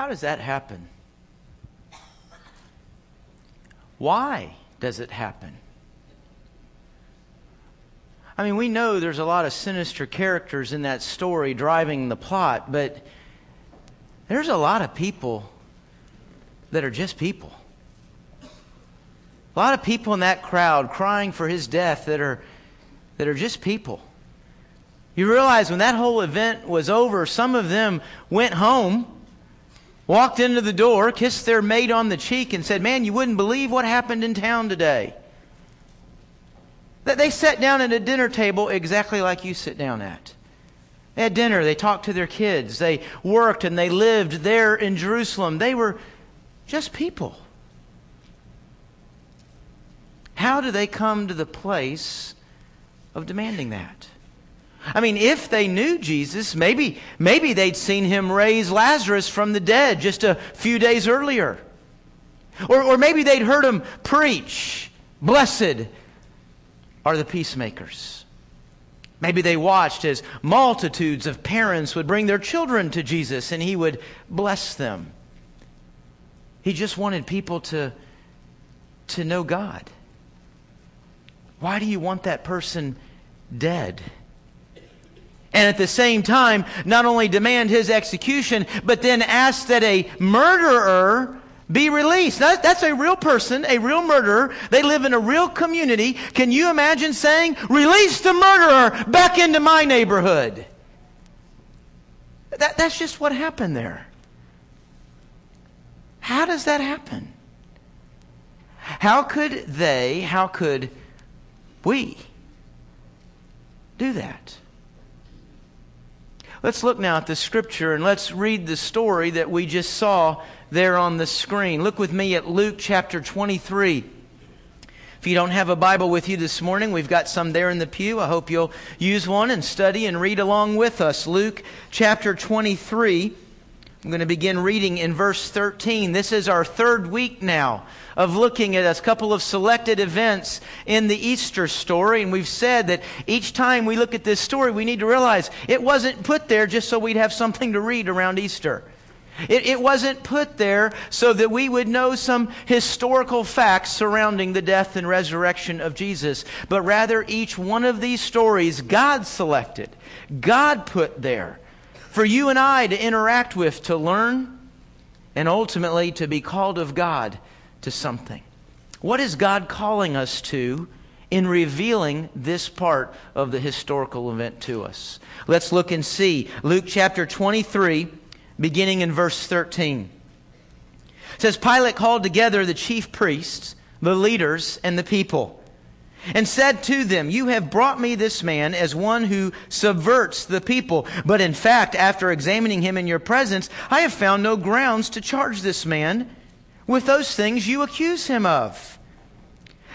How does that happen? Why does it happen? I mean, we know there's a lot of sinister characters in that story driving the plot, but there's a lot of people that are just people. A lot of people in that crowd crying for his death that are, that are just people. You realize when that whole event was over, some of them went home, walked into the door, kissed their mate on the cheek, and said, Man, you wouldn't believe what happened in town today. That they sat down at a dinner table exactly like you sit down at. They had dinner, they talked to their kids, they worked and they lived there in Jerusalem. They were just people. How do they come to the place of demanding that? I mean, if they knew Jesus, maybe, maybe they'd seen him raise Lazarus from the dead just a few days earlier. Or, or maybe they'd heard him preach, Blessed are the peacemakers. Maybe they watched as multitudes of parents would bring their children to Jesus and he would bless them. He just wanted people to, to know God. Why do you want that person dead? And at the same time not only demand his execution, but then ask that a murderer be released. Now, that's a real person, a real murderer. They live in a real community. Can you imagine saying, release the murderer back into my neighborhood? That, that's just what happened there. How does that happen? How could they, how could we do that? Let's look now at the scripture and let's read the story that we just saw there on the screen. Look with me at Luke chapter 23. If you don't have a Bible with you this morning, we've got some there in the pew. I hope you'll use one and study and read along with us. Luke chapter 23. I'm going to begin reading in verse 13. This is our third week now of looking at a couple of selected events in the Easter story. And we've said that each time we look at this story, we need to realize it wasn't put there just so we'd have something to read around Easter. It, it, wasn't put there so that we would know some historical facts surrounding the death and resurrection of Jesus, but rather each one of these stories God selected, God put there for you and I to interact with, to learn, and ultimately to be called of God to something. What is God calling us to in revealing this part of the historical event to us? Let's look and see. Luke chapter 23, beginning in verse 13. It says, Pilate called together the chief priests, the leaders, and the people and said to them, You have brought me this man as one who subverts the people. But in fact, after examining him in your presence, I have found no grounds to charge this man with those things you accuse him of.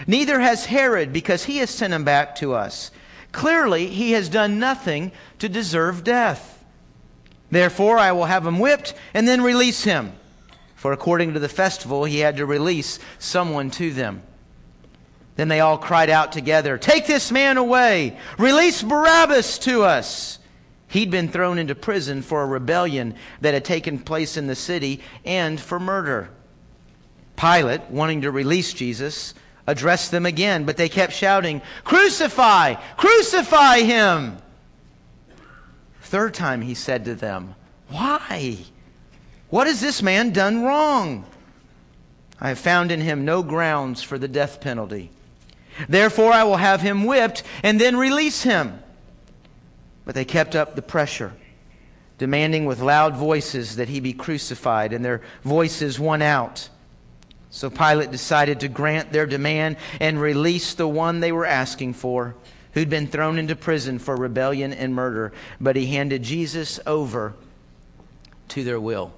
Neither has Herod, because he has sent him back to us. Clearly, he has done nothing to deserve death. Therefore, I will have him whipped and then release him. For according to the festival, he had to release someone to them. Then they all cried out together, Take this man away! Release Barabbas to us! He'd been thrown into prison for a rebellion that had taken place in the city and for murder. Pilate, wanting to release Jesus, addressed them again, but they kept shouting, Crucify! Crucify him! Third time he said to them, Why? What has this man done wrong? I have found in him no grounds for the death penalty. Therefore, I will have him whipped and then release him. But they kept up the pressure, demanding with loud voices that he be crucified, and their voices won out. So Pilate decided to grant their demand and release the one they were asking for, who'd been thrown into prison for rebellion and murder. But he handed Jesus over to their will.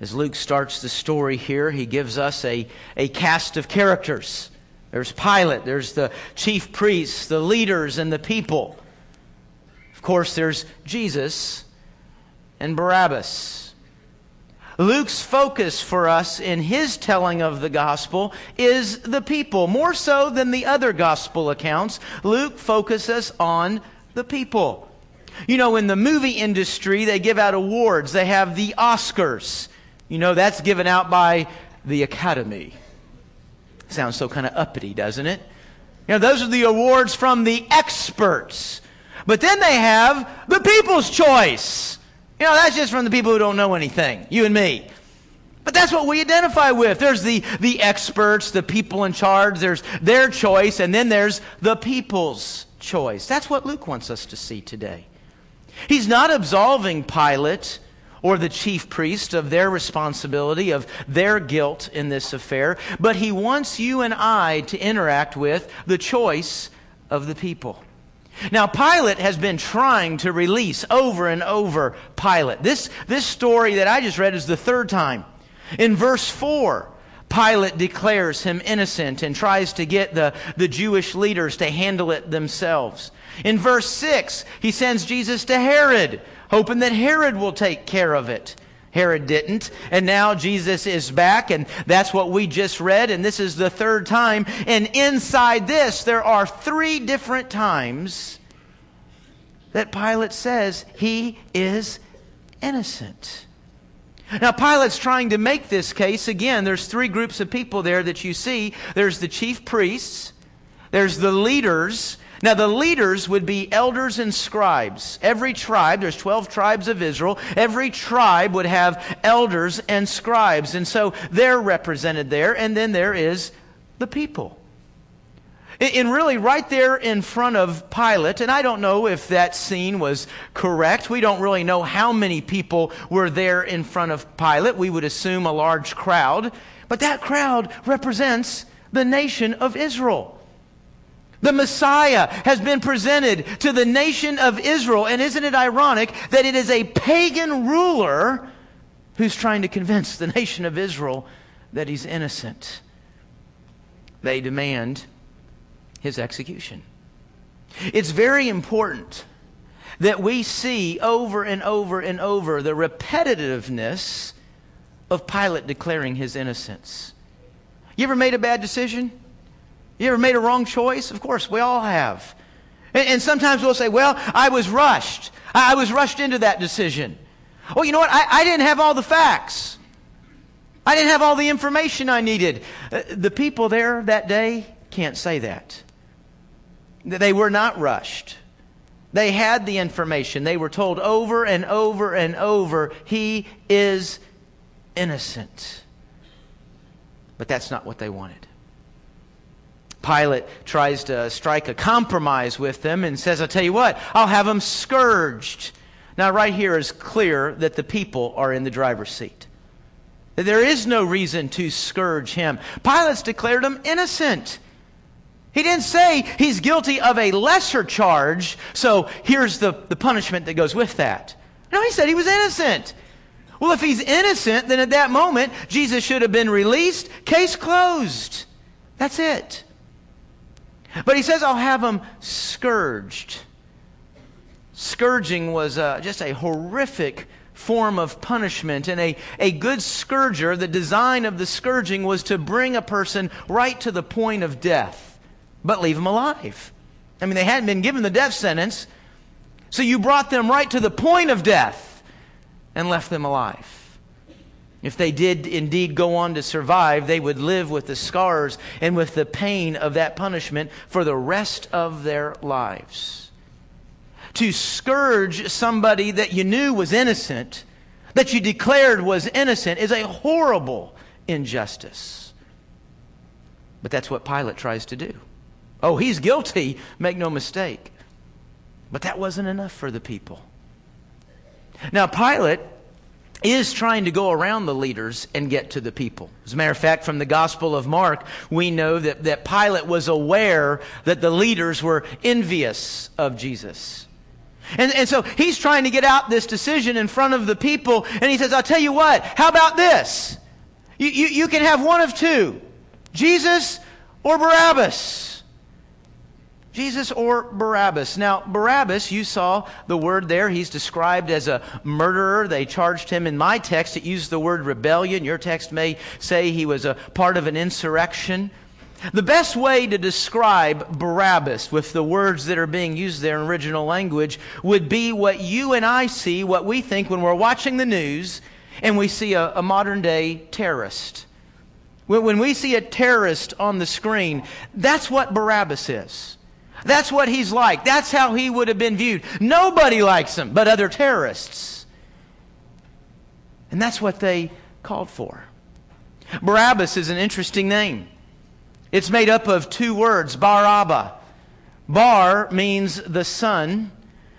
As Luke starts the story here, he gives us a, a cast of characters there's Pilate, there's the chief priests, the leaders, and the people. Of course, there's Jesus and Barabbas. Luke's focus for us in his telling of the gospel is the people. More so than the other gospel accounts, Luke focuses on the people. You know, in the movie industry, they give out awards. They have the Oscars. You know, that's given out by the Academy. Sounds so kind of uppity, doesn't it? You know, those are the awards from the experts. But then they have the people's choice. You know, that's just from the people who don't know anything, you and me. But that's what we identify with. There's the, the experts, the people in charge, there's their choice, and then there's the people's choice. That's what Luke wants us to see today. He's not absolving Pilate or the chief priest of their responsibility, of their guilt in this affair, but he wants you and I to interact with the choice of the people. Now, Pilate has been trying to release over and over Pilate. This, this story that I just read is the third time. In verse 4, Pilate declares him innocent and tries to get the, the Jewish leaders to handle it themselves. In verse 6, he sends Jesus to Herod, hoping that Herod will take care of it. Herod didn't. And now Jesus is back, and that's what we just read, and this is the third time. And inside this, there are three different times that Pilate says he is innocent. Now, Pilate's trying to make this case. Again, there's three groups of people there that you see there's the chief priests, there's the leaders. Now, the leaders would be elders and scribes. Every tribe, there's 12 tribes of Israel, every tribe would have elders and scribes. And so they're represented there. And then there is the people. And really, right there in front of Pilate, and I don't know if that scene was correct. We don't really know how many people were there in front of Pilate. We would assume a large crowd. But that crowd represents the nation of Israel. The Messiah has been presented to the nation of Israel. And isn't it ironic that it is a pagan ruler who's trying to convince the nation of Israel that he's innocent? They demand his execution. It's very important that we see over and over and over the repetitiveness of Pilate declaring his innocence. You ever made a bad decision? You ever made a wrong choice? Of course, we all have. And, and sometimes we'll say, well, I was rushed. I, I was rushed into that decision. Well, you know what? I, I didn't have all the facts. I didn't have all the information I needed. Uh, the people there that day can't say that. They were not rushed. They had the information. They were told over and over and over, he is innocent. But that's not what they wanted. Pilate tries to strike a compromise with them and says, I'll tell you what, I'll have them scourged. Now, right here is clear that the people are in the driver's seat. There is no reason to scourge him. Pilate's declared him innocent. He didn't say he's guilty of a lesser charge, so here's the, the punishment that goes with that. No, he said he was innocent. Well, if he's innocent, then at that moment, Jesus should have been released, case closed. That's it. But he says, I'll have them scourged. Scourging was uh, just a horrific form of punishment. And a, a good scourger, the design of the scourging was to bring a person right to the point of death but leave them alive. I mean, they hadn't been given the death sentence, so you brought them right to the point of death and left them alive. If they did indeed go on to survive, they would live with the scars and with the pain of that punishment for the rest of their lives. To scourge somebody that you knew was innocent, that you declared was innocent, is a horrible injustice. But that's what Pilate tries to do. Oh, he's guilty, make no mistake. But that wasn't enough for the people. Now, Pilate is trying to go around the leaders and get to the people. As a matter of fact, from the Gospel of Mark, we know that, that Pilate was aware that the leaders were envious of Jesus. And, and so he's trying to get out this decision in front of the people, and he says, I'll tell you what, how about this? You, you, you can have one of two Jesus or Barabbas. Jesus or Barabbas. Now, Barabbas, you saw the word there. He's described as a murderer. They charged him. In my text, it used the word rebellion. Your text may say he was a part of an insurrection. The best way to describe Barabbas with the words that are being used there in original language would be what you and I see, what we think when we're watching the news and we see a, a modern day terrorist. When, when we see a terrorist on the screen, that's what Barabbas is. That's what he's like. That's how he would have been viewed. Nobody likes him but other terrorists. And that's what they called for. Barabbas is an interesting name. It's made up of two words, Bar Abba. Bar means the son,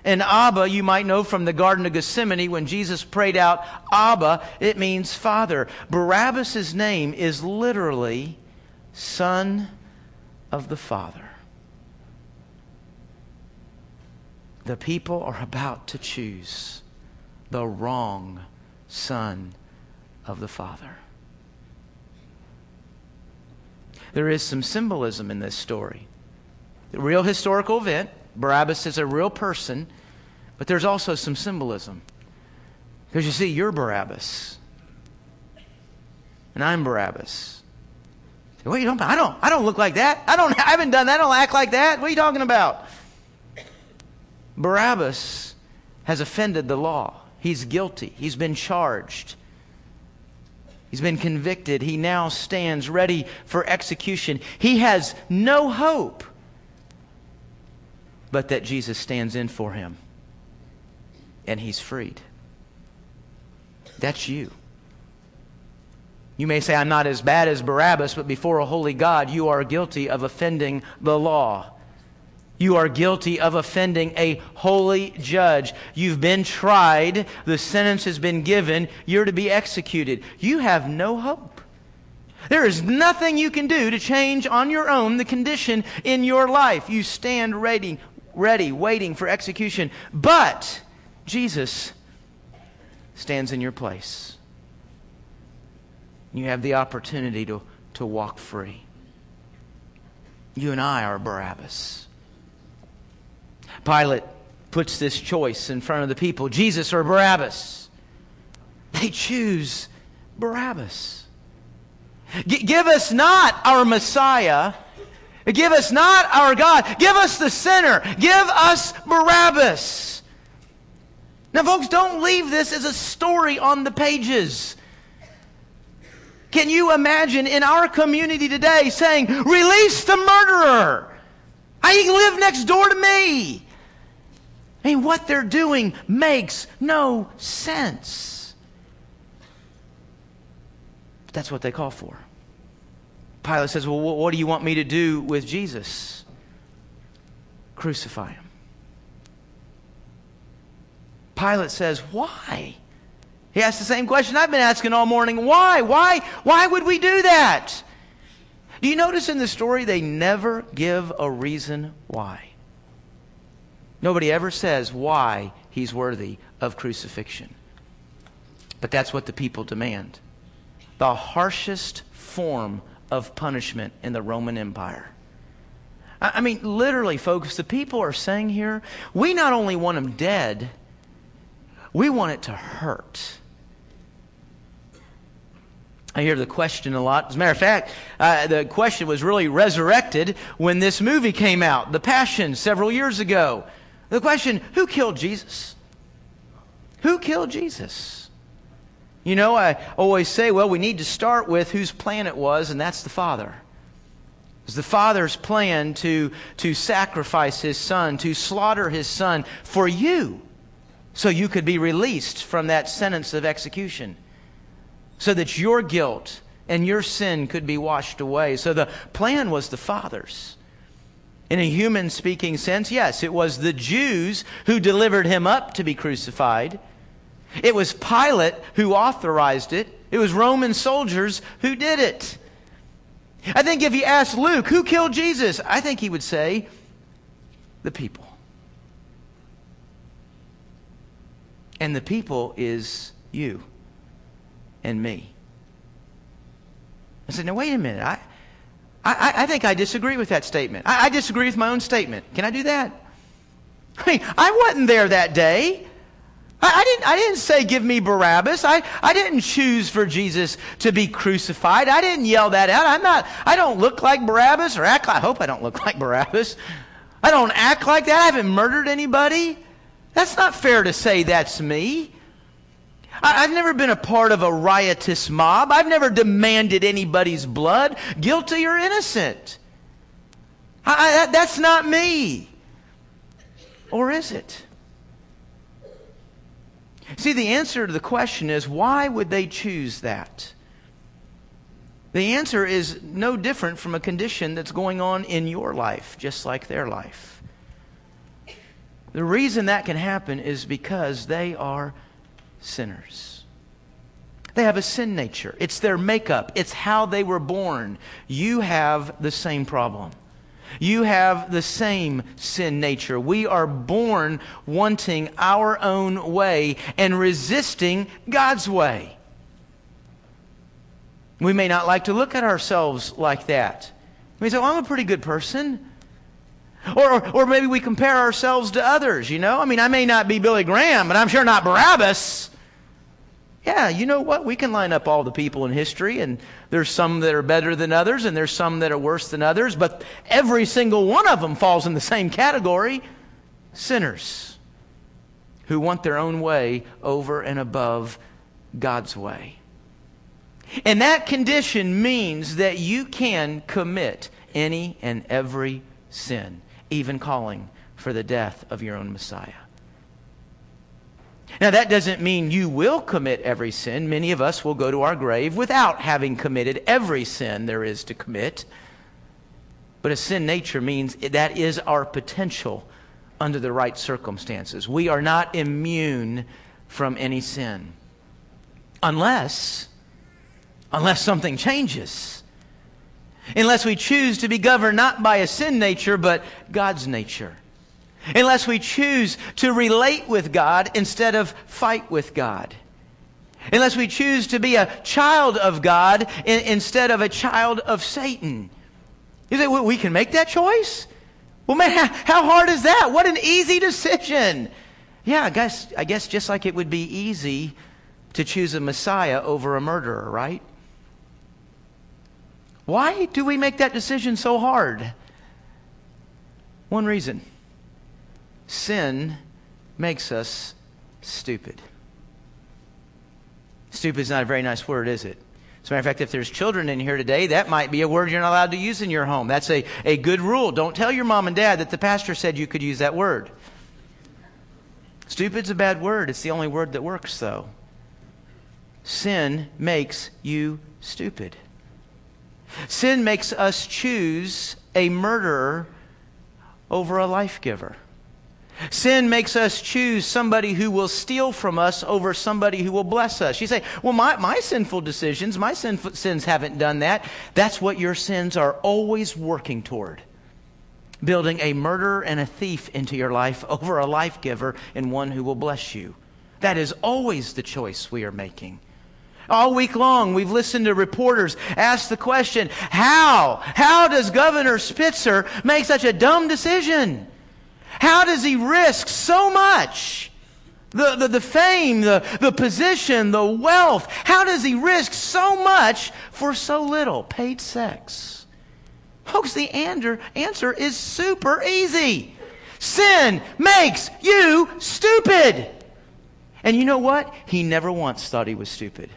and Abba, you might know from the Garden of Gethsemane when Jesus prayed out, Abba, it means father. Barabbas' name is literally son of the Father. The people are about to choose the wrong son of the Father. there is some symbolism in this story. The real historical event, Barabbas is a real person, but there's also some symbolism. Because you see, you're Barabbas. And I'm Barabbas. What are you talking about? I don't, I don't look like that. I, don't, I haven't done that. I don't act like that. What are you talking about? Barabbas has offended the law. He's guilty. He's been charged. He's been convicted. He now stands ready for execution. He has no hope but that Jesus stands in for him and he's freed. That's you. You may say, I'm not as bad as Barabbas, but before a holy God, you are guilty of offending the law. You are guilty of offending a holy judge. You've been tried. The sentence has been given. You're to be executed. You have no hope. There is nothing you can do to change on your own the condition in your life. You stand ready, ready, waiting for execution. But Jesus stands in your place. You have the opportunity to, to walk free. You and I are Barabbas. Pilate puts this choice in front of the people Jesus or Barabbas. They choose Barabbas. G- give us not our Messiah. Give us not our God. Give us the sinner. Give us Barabbas. Now, folks, don't leave this as a story on the pages. Can you imagine in our community today saying, Release the murderer? I live next door to me. I mean, what they're doing makes no sense. But that's what they call for. Pilate says, Well, what do you want me to do with Jesus? Crucify him. Pilate says, Why? He asks the same question I've been asking all morning. Why? Why? Why would we do that? Do you notice in the story they never give a reason why? Nobody ever says why he's worthy of crucifixion. But that's what the people demand. The harshest form of punishment in the Roman Empire. I mean, literally, folks, the people are saying here we not only want him dead, we want it to hurt. I hear the question a lot. As a matter of fact, uh, the question was really resurrected when this movie came out, The Passion, several years ago. The question who killed Jesus? Who killed Jesus? You know, I always say, well, we need to start with whose plan it was, and that's the Father. It was the Father's plan to, to sacrifice His Son, to slaughter His Son for you, so you could be released from that sentence of execution, so that your guilt and your sin could be washed away. So the plan was the Father's. In a human speaking sense, yes, it was the Jews who delivered him up to be crucified. It was Pilate who authorized it. It was Roman soldiers who did it. I think if you ask Luke, who killed Jesus? I think he would say, the people. And the people is you and me. I said, now wait a minute. I, I, I, think I disagree with that statement. I, I disagree with my own statement. Can I do that? I mean, I wasn't there that day. I, didn't, I didn't say, give me Barabbas. I, I didn't choose for Jesus to be crucified. I didn't yell that out. I'm not, I don't look like Barabbas or act like, I hope I don't look like Barabbas. I don't act like that. I haven't murdered anybody. That's not fair to say that's me. I, have never been a part of a riotous mob. I've never demanded anybody's blood, guilty or innocent. I, I, that's not me. Or is it? See, the answer to the question is why would they choose that? The answer is no different from a condition that's going on in your life, just like their life. The reason that can happen is because they are sinners. They have a sin nature. It's their makeup. It's how they were born. You have the same problem. You have the same sin nature. We are born wanting our own way and resisting God's way. We may not like to look at ourselves like that. We say, well, I'm a pretty good person. Or, or maybe we compare ourselves to others, you know? I mean, I may not be Billy Graham, but I'm sure not Barabbas. Yeah, you know what? We can line up all the people in history, and there's some that are better than others, and there's some that are worse than others, but every single one of them falls in the same category sinners who want their own way over and above God's way. And that condition means that you can commit any and every sin, even calling for the death of your own Messiah. Now, that doesn't mean you will commit every sin. Many of us will go to our grave without having committed every sin there is to commit. But a sin nature means that is our potential under the right circumstances. We are not immune from any sin. Unless, unless something changes. Unless we choose to be governed not by a sin nature, but God's nature unless we choose to relate with God instead of fight with God. Unless we choose to be a child of God in, instead of a child of Satan. You say, well, we can make that choice? Well, man, how, how hard is that? What an easy decision. Yeah, I guess, I guess just like it would be easy to choose a Messiah over a murderer, right? Why do we make that decision so hard? One reason sin makes us stupid. Stupid is not a very nice word, is it? As a matter of fact, if there's children in here today, that might be a word you're not allowed to use in your home. That's a, a good rule. Don't tell your mom and dad that the pastor said you could use that word. Stupid's a bad word. It's the only word that works, though. Sin makes you stupid. Sin makes us choose a murderer over a life giver. Sin makes us choose somebody who will steal from us over somebody who will bless us. You say, well, my, my sinful decisions, my sinful sins haven't done that. That's what your sins are always working toward. Building a murderer and a thief into your life over a life giver and one who will bless you. That is always the choice we are making. All week long, we've listened to reporters ask the question, how? How does Governor Spitzer make such a dumb decision? How does he risk so much? The, the, the fame, the, the position, the wealth. How does he risk so much for so little? Paid sex. Folks, the answer, answer is super easy. Sin makes you stupid. And you know what? He never once thought he was stupid.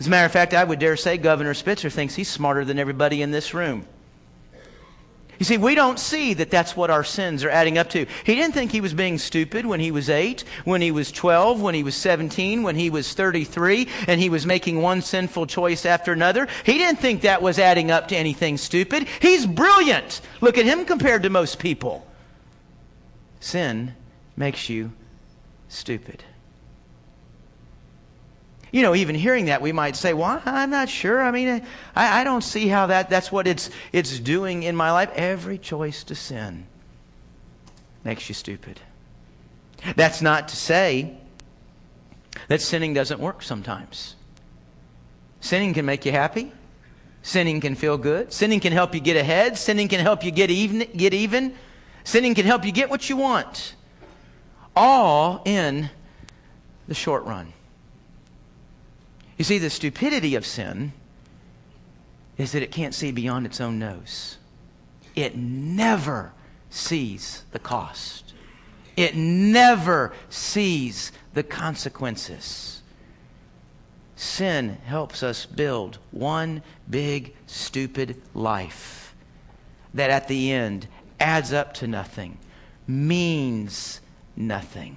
As a matter of fact, I would dare say Governor Spitzer thinks he's smarter than everybody in this room. You see, we don't see that that's what our sins are adding up to. He didn't think he was being stupid when he was 8, when he was 12, when he was 17, when he was 33, and he was making one sinful choice after another. He didn't think that was adding up to anything stupid. He's brilliant. Look at him compared to most people. Sin makes you stupid you know, even hearing that, we might say, well, I'm not sure. I mean, I, I don't see how that, that's what it's, it's doing in my life. Every choice to sin makes you stupid. That's not to say that sinning doesn't work sometimes. Sinning can make you happy. Sinning can feel good. Sinning can help you get ahead. Sinning can help you get even. Get even. Sinning can help you get what you want. all in the short run. You see, the stupidity of sin is that it can't see beyond its own nose. It never sees the cost, it never sees the consequences. Sin helps us build one big, stupid life that at the end adds up to nothing, means nothing.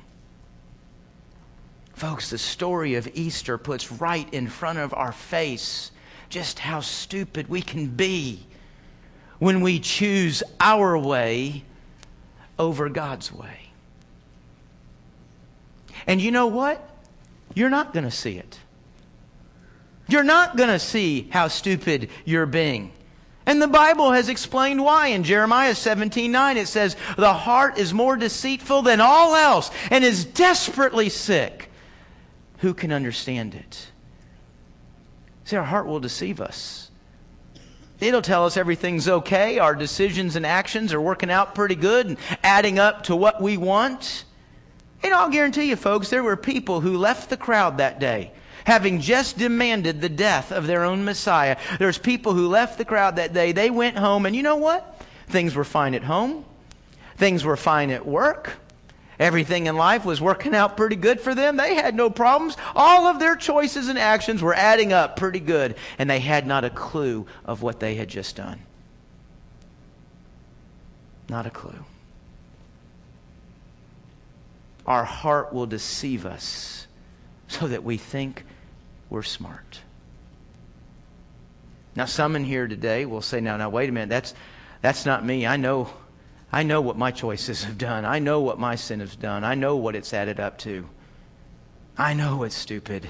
Folks, the story of Easter puts right in front of our face just how stupid we can be when we choose our way over God's way. And you know what? You're not going to see it. You're not going to see how stupid you're being. And the Bible has explained why. In Jeremiah 17 9, it says, The heart is more deceitful than all else and is desperately sick. Who can understand it? See, our heart will deceive us. It'll tell us everything's okay, our decisions and actions are working out pretty good and adding up to what we want. And I'll guarantee you, folks, there were people who left the crowd that day having just demanded the death of their own Messiah. There's people who left the crowd that day. They went home, and you know what? Things were fine at home, things were fine at work. Everything in life was working out pretty good for them. They had no problems. All of their choices and actions were adding up pretty good, and they had not a clue of what they had just done. Not a clue. Our heart will deceive us so that we think we're smart. Now, some in here today will say, now, now, wait a minute, that's, that's not me. I know, I know what my choices have done. I know what my sin has done. I know what it's added up to. I know it's stupid.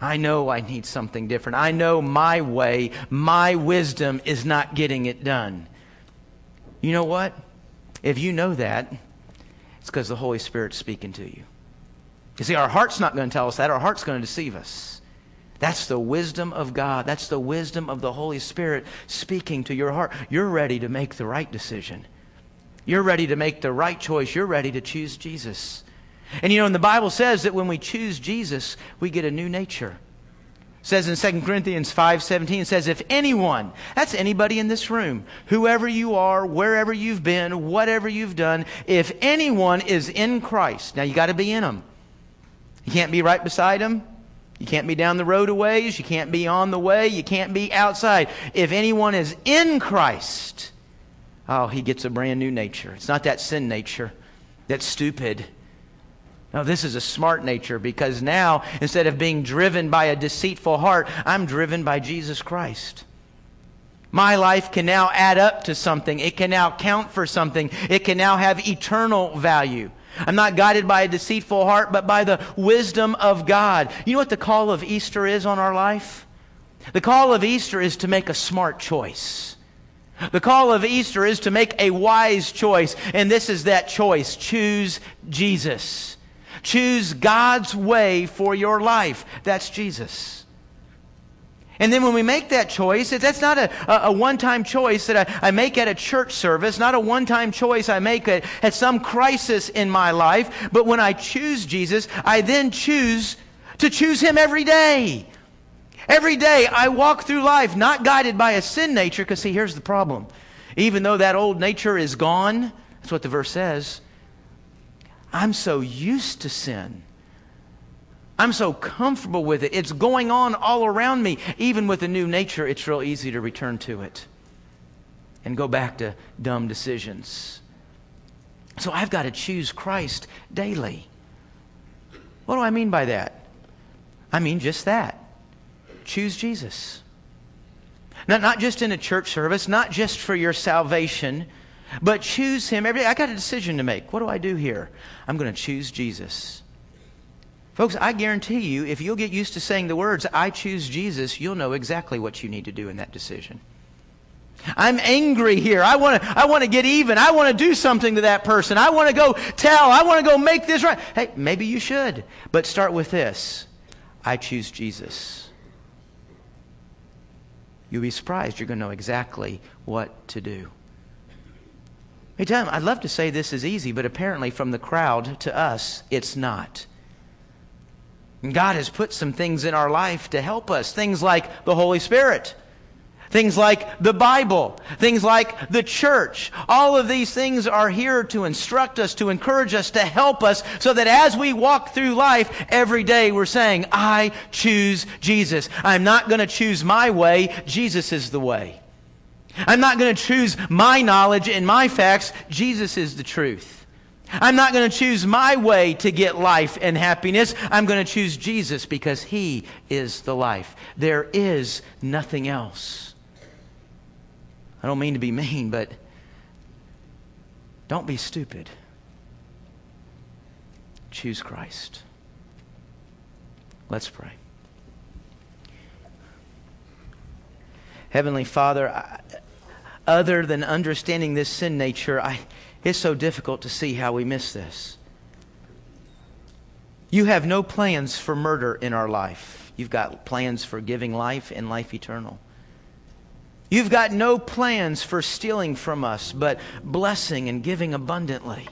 I know I need something different. I know my way, my wisdom is not getting it done. You know what? If you know that, it's because the Holy Spirit's speaking to you. You see, our heart's not going to tell us that. Our heart's going to deceive us. That's the wisdom of God. That's the wisdom of the Holy Spirit speaking to your heart. You're ready to make the right decision. You're ready to make the right choice. You're ready to choose Jesus. And you know, and the Bible says that when we choose Jesus, we get a new nature. It says in 2 Corinthians 5:17 it says if anyone that's anybody in this room whoever you are wherever you've been whatever you've done if anyone is in Christ now you got to be in him you can't be right beside him. You can't be down the road a ways. You can't be on the way. You can't be outside. If anyone is in Christ, oh, he gets a brand new nature. It's not that sin nature that's stupid. No, this is a smart nature because now, instead of being driven by a deceitful heart, I'm driven by Jesus Christ. My life can now add up to something. It can now count for something. It can now have eternal value. I'm not guided by a deceitful heart, but by the wisdom of God. You know what the call of Easter is on our life? The call of Easter is to make a smart choice. The call of Easter is to make a wise choice, and this is that choice. Choose Jesus. Choose God's way for your life. That's Jesus. And then when we make that choice, that's not a, a one time choice that I, I, make at a church service, not a one time choice I make at, at some crisis in my life. But when I choose Jesus, I then choose to choose Him every day. Every day I walk through life not guided by a sin nature, because see, here's the problem. Even though that old nature is gone, that's what the verse says, I'm so used to sin I'm so comfortable with it. It's going on all around me. Even with a new nature, it's real easy to return to it and go back to dumb decisions. So I've got to choose Christ daily. What do I mean by that? I mean just that. Choose Jesus. Not, not just in a church service, not just for your salvation, but choose Him every day. I got a decision to make. What do I do here? I'm going to choose Jesus. Folks, I guarantee you, if you'll get used to saying the words, I choose Jesus, you'll know exactly what you need to do in that decision. I'm angry here. I want to I want to get even. I want to do something to that person. I want to go tell. I want to go make this right. Hey, maybe you should. But start with this. I choose Jesus. You'll be surprised. You're going to know exactly what to do. Hey, Tom, I'd love to say this is easy, but apparently from the crowd to us, it's not. God has put some things in our life to help us, things like the Holy Spirit. Things like the Bible, things like the church. All of these things are here to instruct us, to encourage us, to help us, so that as we walk through life every day, we're saying, I choose Jesus. I'm not going to choose my way. Jesus is the way. I'm not going to choose my knowledge and my facts. Jesus is the truth. I'm not going to choose my way to get life and happiness. I'm going to choose Jesus because He is the life. There is nothing else. I don't mean to be mean, but don't be stupid. Choose Christ. Let's pray. Heavenly Father, I, other than understanding this sin nature, I, it's so difficult to see how we miss this. You have no plans for murder in our life. You've got plans for giving life and life eternal. You've got no plans for stealing from us, but blessing and giving abundantly.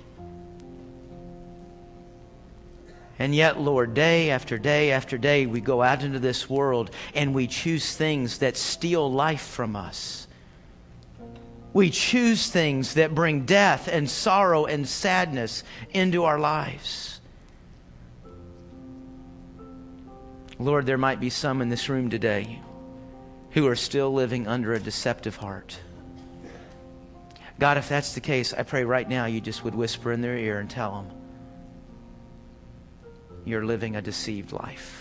And yet, Lord, day after day after day, we go out into this world and we choose things that steal life from us. We choose things that bring death and sorrow and sadness into our lives. Lord, there might be some in this room today who are still living under a deceptive heart. God, if that's the case, I pray right now you just would whisper in their ear and tell them you're living a deceived life.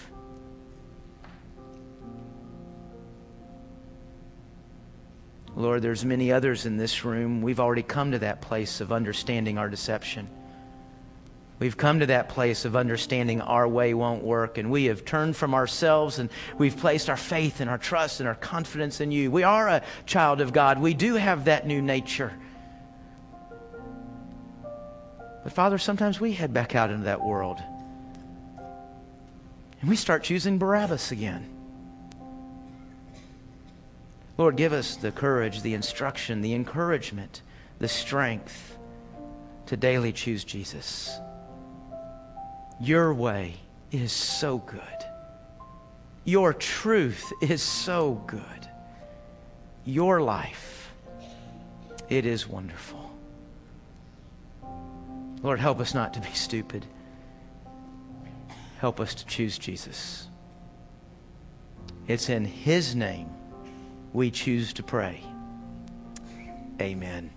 Lord, there's many others in this room. We've already come to that place of understanding our deception. We've come to that place of understanding our way won't work, and we have turned from ourselves and we've placed our faith and our trust and our confidence in you. We are a child of God. We do have that new nature. But, Father, sometimes we head back out into that world and we start choosing Barabbas again. Lord, give us the courage, the instruction, the encouragement, the strength to daily choose Jesus. Your way is so good. Your truth is so good. Your life, it is wonderful. Lord, help us not to be stupid. Help us to choose Jesus. It's in His name we choose to pray. Amen.